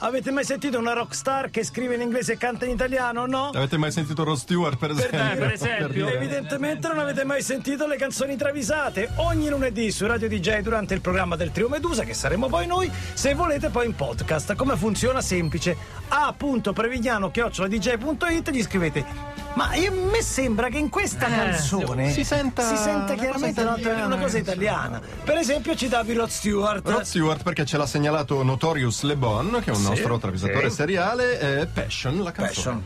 Avete mai sentito una rockstar che scrive in inglese e canta in italiano? No? Avete mai sentito Rod Stewart, per esempio? Eh, per esempio. Evidentemente non avete mai sentito le canzoni travisate. Ogni lunedì su Radio DJ durante il programma del Trio Medusa, che saremo poi noi, se volete poi in podcast. Come funziona? Semplice. a.prevignano.dj.it gli scrivete ma a me sembra che in questa canzone si senta- si senta una chiaramente cosa una, italiana. una cosa italiana. Per esempio ci davi Rod Stewart. Rod Stewart perché ce l'ha segnalato Notorious Le Bon, che è un nostro travisatore sì. seriale, e Passion, la canzone.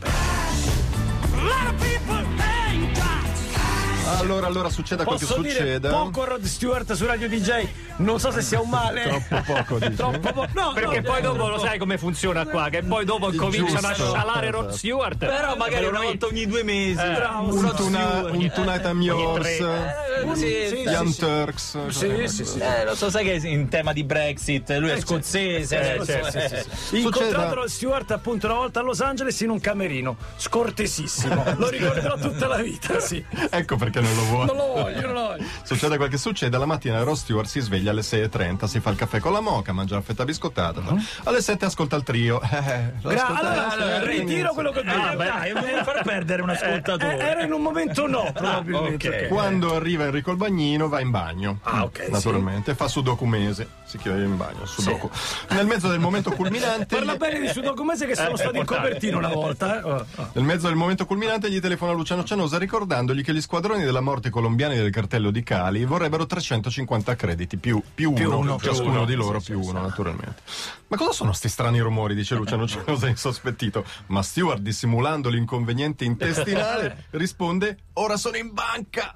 Allora, allora, succeda quel che dire succeda. poco Rod Stewart su Radio DJ, non so se sia un male. Troppo poco, dici? Troppo poco. No, Perché no, poi eh, dopo lo sai come funziona qua, che poi dopo cominciano a Giusto. scialare Rod Esatto. Stewart. Però magari una volta ogni due mesi. Eh, bravo, Un, tuna, un Tonight I'm Yours, Eh, sì, sì, Young sì, Turks. Sì, sì, sì. Eh, lo so, sai che in tema di Brexit, lui è scozzese. Eh, adesso, sì, sì, eh. sì, sì. Incontrato Rod Stewart appunto una volta a Los Angeles in un camerino, scortesissimo. Lo ricorderò tutta la vita, sì. Ecco perché non lo vuole. Non lo voglio, non lo voglio. Succede quel che succede, la mattina Ross Stewart si sveglia alle 6.30, si fa il caffè con la moca, mangia la fetta biscottata. Alle 7 ascolta il trio. Eh, lo Gra- allora, allora, Eh, ritiro inizia. quello che ho detto. Ah, dai, non far perdere un Eh, ascoltatore. era in un momento no, probabilmente. ok. ok. Quando arriva Enrico il bagnino va in bagno. Ah, ok, Naturalmente, fa sudoku mese. Si chiude in bagno, sudoku. Nel mezzo del momento culminante. Parla bene di Sudoku Mese che sono stati in copertina una volta. eh. Oh, oh. Nel mezzo del momento culminante gli telefona Luciano Cianosa ricordandogli che gli squadroni della morte colombiani del cartello di Cali vorrebbero 350 crediti più, più uno, uno, più ciascuno uno. di loro più uno naturalmente. Ma cosa sono sti strani rumori? dice Luciano Cianosa insospettito. Ma Stewart dissimulando l'inconveniente intestinale risponde ora sono in banca.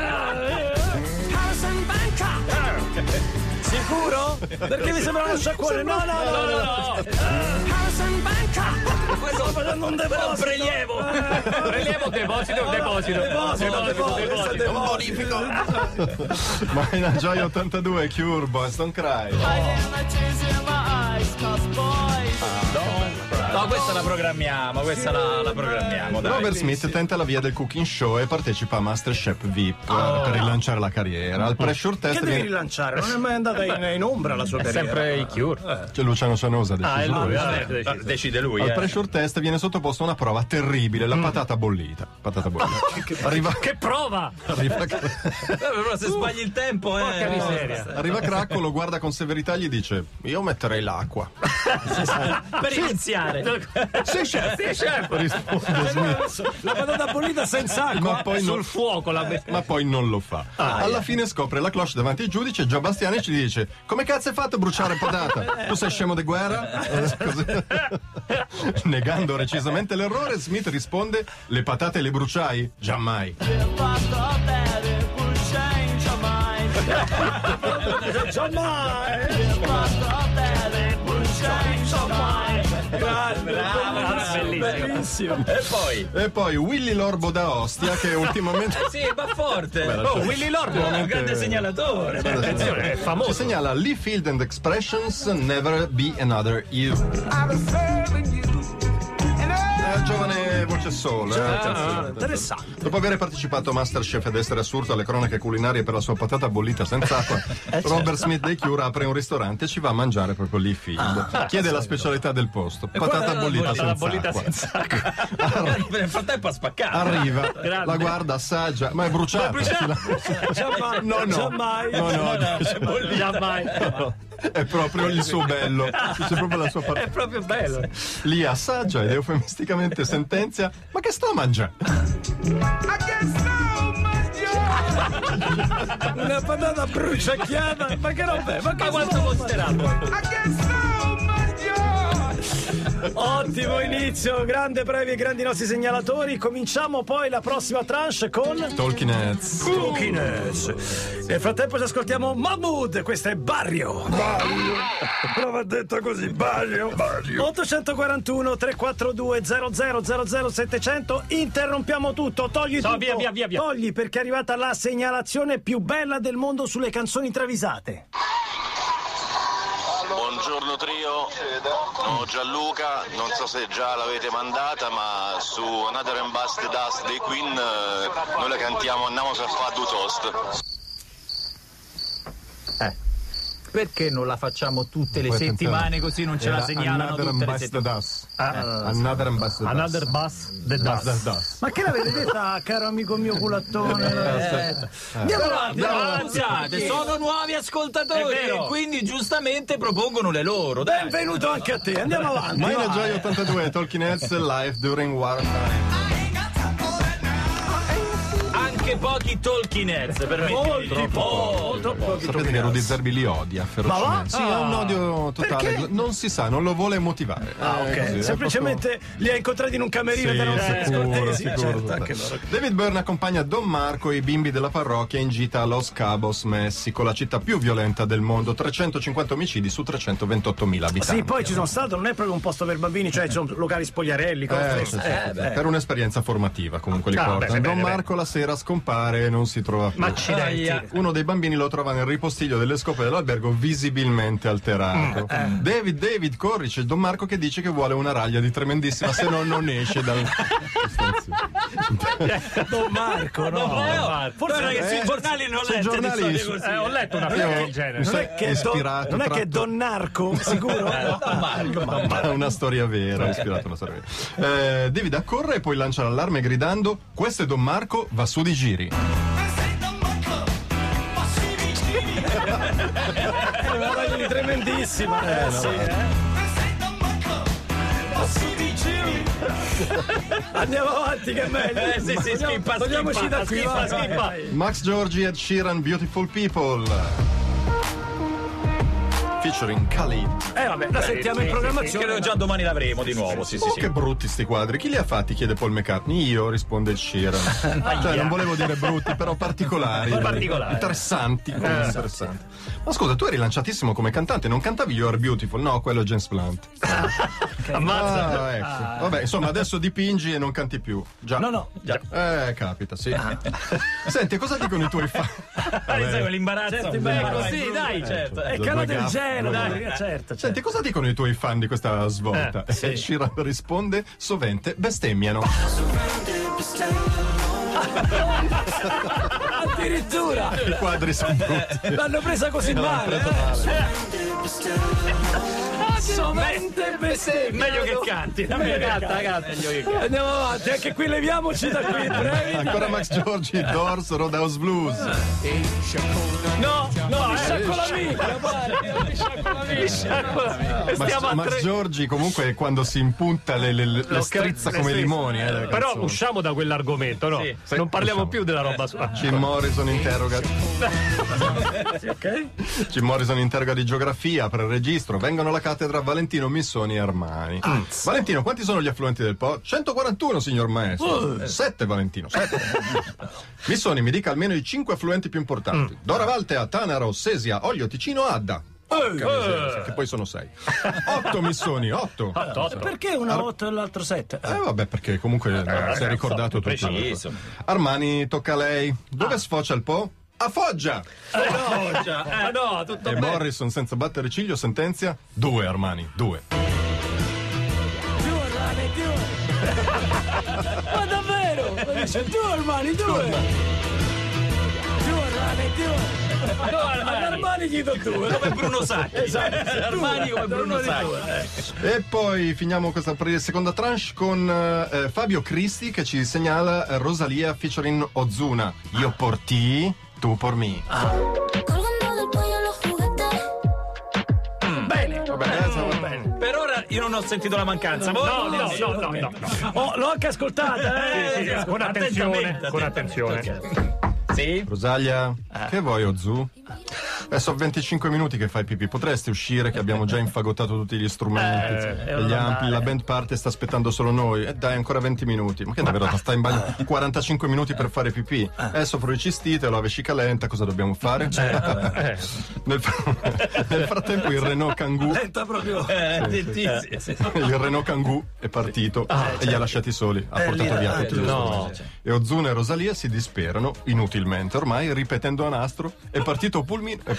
Sicuro? Perché mi sembra uno sciacquone? No, no, no, no. no. Sto facendo un deposito. prelievo. Prelievo, deposito, deposito. Deposito, deposito, deposito. Ma in gioia 82 Cure Boys Don't Cry. No, questa la programmiamo, questa la, la programmiamo. Dai. Robert Smith tenta la via del cooking show e partecipa a Masterchef VIP eh, per rilanciare la carriera. Al pressure test Che devi viene... rilanciare? Non è mai andata in, in ombra la sua È carriera. sempre i Cure. C'è Luciano Cianosa ha Ah, è lui, deciso. Ah, Decide lui. Al eh. pressure test viene sottoposta una prova terribile, la patata bollita. Patata bollita. Arriva, Che prova! arriva, Eh, però se sbagli il tempo, eh. Porca miseria. arriva Cracco, lo guarda con severità e gli dice: Io metterei l'acqua. Per iniziare. Sì, chef. Risponde Smith. La patata bollita senza acqua. Ma poi, Sul non, fuoco la mette. ma poi non lo fa. Alla fine scopre la cloche davanti al giudice. Gio Bastiani ci dice: Come cazzo hai fatto a bruciare patata? Tu sei scemo di guerra? Eh. Negando recisamente l'errore, Smith risponde: Le patate le bruciai? Giammai. Giammai. Grande, bellissimo. bellissimo. E poi? E poi Willy Lorbo da Ostia, che ultimamente. Sì, va forte. Beh, oh. Willy Lorbo, un Veramente- grande segnalatore. Attenzione, è Ci famoso. segnala Lee Field and Expressions Never Be Another You. Eh, giovane voce solo. eh, attenzione. Interessante. Dopo aver partecipato a Masterchef ed essere assurdo alle cronache culinarie per la sua patata bollita senza acqua, Robert Smith dei Cure apre un ristorante e ci va a mangiare proprio Lee Field. Chiede la specialità del posto: patata bollita senza bollita acqua. senza acqua. Nel frattempo ha spaccato. Arriva, Grande. la guarda, assaggia, ma è bruciata. Giammai. No, no. Giammai. No, no, Giammai. È proprio il suo bello. C'è proprio la sua È parte. proprio bello. Lì assaggia ed eufemisticamente sentenzia: Ma che sto a mangiare? Una patata bruciacchiata. Ma che roba è? Ma che Ma quanto costerà? Ottimo inizio, grande previa e grandi nostri segnalatori. Cominciamo poi la prossima tranche con Talking Heads. Cookiness. Nel frattempo ci ascoltiamo Mahmood, questo è Barrio. Barrio. Non va detto così, Barrio. Barrio. 841 342 0000 700 interrompiamo tutto, togli No, tutto. via, via, via, via. Togli perché è arrivata la segnalazione più bella del mondo sulle canzoni travisate. Buongiorno trio, sono Gianluca, non so se già l'avete mandata ma su Another and Bust Dust dei Queen eh, noi la cantiamo Andiamo a fare due toast. Perché non la facciamo tutte le settimane tentare. così non ce Era la segnalano Another tutte le settimane? Das. Another Ambassador Das. Another bus, the Das, dust. das, das. Ma che l'avete detta, caro amico mio culattone? Eh, Andiamo avanti. Avanzate, sono nuovi ascoltatori e quindi giustamente propongono le loro. Dai. Benvenuto anche a te, andiamo avanti. Mine. Joy 82, Talking Heads live during wartime. Pochi talking heads, permettimi. Molti, Troppo. pochi Sapete che Rudy Zerbi li odia ferocemente. Sì, ha un odio totale. Perché? Non si sa, non lo vuole motivare. Ah, Eh, ok. così, è Semplicemente li ha incontrati in un camerino Sì, erano tutti sicuro, scortesi. sicuro, Certo, loro. David Byrne accompagna Don Marco e i bimbi della parrocchia in gita a Los Cabos, Messico, la città più violenta del mondo, 350 omicidi su 328.000 abitanti. Sì, poi ci sono stato, non è proprio un posto per bambini, cioè ci sono locali spogliarelli, cose Eh, sì, sì, Eh, sì. per un'esperienza formativa comunque li Ah, portano. beh, Don bene, Marco la sera scompare e non si trova più. Ma accidenti. Aia. Uno dei bambini lo trova nel ripostiglio delle scope dell'albergo visibilmente alterato. David, David, corri, c'è Don Marco che dice che vuole una raglia di tremendissima, se no non esce dal... Don Marco, no? No, Marco. forse sui Eh, giornali non sui lette di giornali su- così. Eh, ho letto una frase del genere. Non è che, è don, ispirato, non è che Don Narco, sicuro? Don Marco. Ma è una storia vera, ispirata a una storia vera. Eh, David accorre e poi lancia l'allarme gridando: Questo è Don Marco, va su di giri. È una raglia tremendissima. Eh, sì, eh. Andiamo avanti che è meglio. Eh, sì, sì, schippa, Togliamoci schippa, da qui, schippa, schippa. Max Giorgi Ed Sheeran, Beautiful People. Featuring Khalid. Eh vabbè, la sentiamo in programmazione. Credo già domani l'avremo di nuovo, sì, sì, Oh, sì. che brutti sti quadri. Chi li ha fatti? chiede Paul McCartney. Io, risponde Sheeran. cioè, non volevo dire brutti, però particolari. Particolari. Interessanti. come interessanti. Ma scusa, tu eri lanciatissimo come cantante, non cantavi You Are Beautiful? No, quello è James Blunt. Ammazza. Ah, ecco. Vabbè, insomma, adesso dipingi e non canti più. Già. No, no. Eh, capita, sì. Senti, cosa dicono i tuoi fan? Sai quell'imbarazzo. Certo, Beh, imbarazzo. così, dai, certo. È Due calo del gelo, dai, gaffe. certo, certo. Senti, cosa dicono i tuoi fan di questa svolta? Eh, E Sheeran risponde: sovente bestemmiano. Addirittura I quadri sono brutti. l'hanno presa così male. Sovente bestemmia. Meglio che canti. Meglio Canta, canta. Meglio che canti. Andiamo avanti, anche qui leviamoci da qui, brevi. Ancora Max Giorgi, Doors, Roadhouse Blues. No, no, mi sciacco l'amica, guarda, mi sciacco l'amica. Max, Stiamo a Max tre- Giorgi comunque quando si impunta le, le- le Lo strizza come i le limoni. Eh, le Però usciamo da quell'argomento, no? Sì. Non parliamo Usciamo. più della roba sua. Jim Morrison interroga Ok? Jim Morrison interroga di geografia, apre il registro, vengono alla cattedra Valentino Missoni e Armani. Valentino, quanti sono gli affluenti del Po? 141, signor maestro. 7 Valentino, 7. Missoni, mi dica almeno i 5 affluenti più importanti. Dora Valtea, Tanaro, Sesia, Olio, Ticino, Adda. Porca miseria, che poi sono 6. 8 Missoni, 8. Perché una 8 e l'altro 7? Eh vabbè, perché comunque eh, si è ricordato tutto. preciso. Armani, tocca a lei. Dove sfocia il Po? A Foggia! No, già. Eh, no, tutto E. Morrison senza battere ciglio sentenzia due Armani, due. Due, Armani, due. Ma davvero? Ma dice due Armani, due. Due Armani, due. No, ad Armani gli do due. Come Bruno Sacchi. Esatto. Armani come Bruno Armani Sacchi. E poi finiamo questa seconda tranche con eh, Fabio Cristi che ci segnala eh, Rosalia featuring Ozuna. Io por ti, tu por me. Bene. Vabbè, eh, insomma, bene. Per ora io non ho sentito la mancanza. No, no, no, no, no. no. Oh, l'ho anche ascoltata, eh. Sì, sì, con attenzione, Attentamente, con attentamente, attenzione. Sì? Rosalia, che vuoi Ozu? Adesso 25 minuti che fai pipì, potresti uscire che abbiamo già infagottato tutti gli strumenti Eh, gli andare. la band parte sta aspettando solo noi. E dai, ancora 20 minuti. Ma che davvero stai in bagno 45 minuti per fare pipì? Adesso pro i cistite, la vescica lenta, cosa dobbiamo fare? Eh, nel, nel frattempo il Renault Kangoo Senta proprio. Eh, lentissimo, sì. il Renault Kangoo è partito e li ha lasciati soli, ha Eh, portato via eh, tutti gli no. strumenti. E Ozuna e Rosalia si disperano inutilmente, ormai ripetendo a nastro: è partito Pulmin, è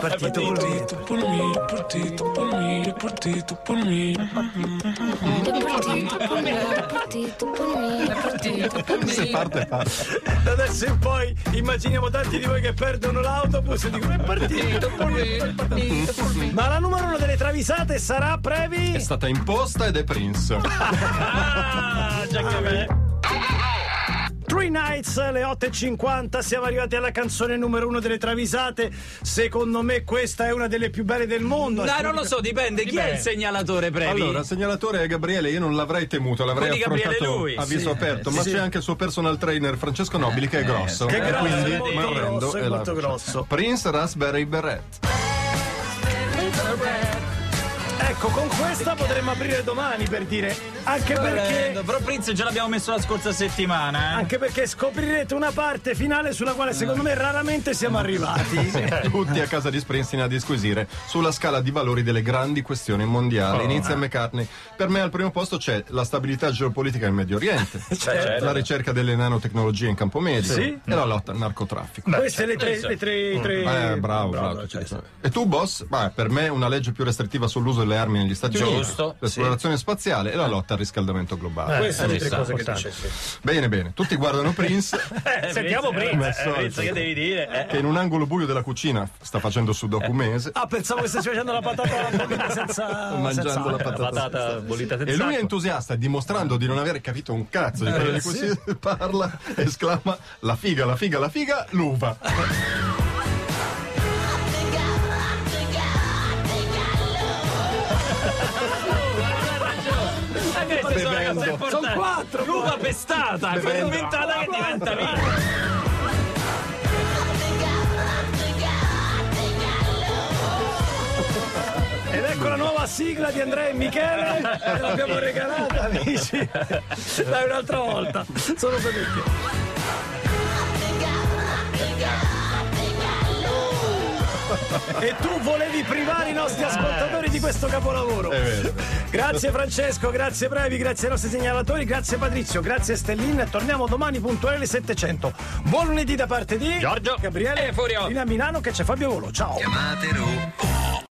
ti, tú por mí. Partito Partito por mí, partito por mí, partito por mí. Partito por me, partito por me, partito per Se parte, parte. Da adesso in poi immaginiamo tanti di voi che perdono l'autobus e dicono è partito. Ma la numero uno delle travisate sarà Previ? È stata imposta ed è Prince. Ah, già che me. Three Nights alle 8.50 siamo arrivati alla canzone numero uno delle travisate secondo me questa è una delle più belle del mondo Dai, non lo so, dipende. Chi è il segnalatore, Previ? Allora, il segnalatore è Gabriele, io non l'avrei temuto, l'avrei Quindi affrontato lui. a viso Sì. aperto, ma Sì. c'è anche il suo personal trainer Francesco Nobili che è grosso. Che è grosso, quindi è molto grosso, è molto grosso. Prince Raspberry Beret. Ecco con questa potremmo aprire domani per dire anche perché Però Prince già l'abbiamo messo la scorsa settimana, eh. anche perché scoprirete una parte finale sulla quale secondo me raramente siamo arrivati Tutti a casa di Springsteen a disquisire sulla scala di valori delle grandi questioni mondiali. Inizia McCartney. Per me al primo posto c'è la stabilità geopolitica in Medio Oriente, la ricerca delle nanotecnologie in campo medico Sì. e la lotta al narcotraffico. queste le tre, le tre, tre- Eh, bravo, bravo. E tu, boss? Beh, per me una legge più restrittiva sull'uso delle armi negli Stati Giusto, Uniti, l'esplorazione spaziale e la lotta al riscaldamento globale. queste sono le tre cose che sta. dice Bene, bene. Tutti guardano Prince, Eh, Sentiamo Prince, Prince, eh, eh, Prince, che devi dire? Eh. che in un angolo buio della cucina sta facendo sudoku mese. ah pensavo che stessi facendo la patata bollita senza Mangiando senza la patata. Patata bollita senza E lui è entusiasta, dimostrando di non aver capito un cazzo di quello di cui si parla, esclama la figa, la figa, la figa, l'uva. Sono quattro, L'uva pestata, fermentata che diventa vino. Ed ecco la nuova sigla di Andrea e Michele, che l'abbiamo regalata, amici. Dai, un'altra volta. Sono felice. E tu volevi privare i nostri ascoltatori di questo capolavoro. È vero. Grazie Francesco, grazie Brevi, grazie ai nostri segnalatori, grazie Patrizio, grazie Stellin. Torniamo domani puntuali alle 700. Buon lunedì da parte di Giorgio Gabriele e Furio. Fino a Milano che c'è Fabio Volo. Ciao. Chiamatelo